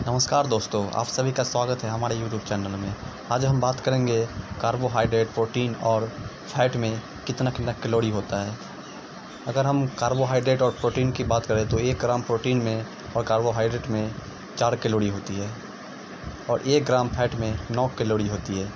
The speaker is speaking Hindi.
नमस्कार दोस्तों, आप सभी का स्वागत है हमारे यूट्यूब चैनल में। आज हम बात करेंगे कार्बोहाइड्रेट प्रोटीन और फैट में कितना कितना कैलोरी होता है। अगर हम कार्बोहाइड्रेट और प्रोटीन की बात करें तो एक ग्राम प्रोटीन में और कार्बोहाइड्रेट में चार कैलोरी होती है और एक ग्राम फैट में नौ कैलोरी होती है।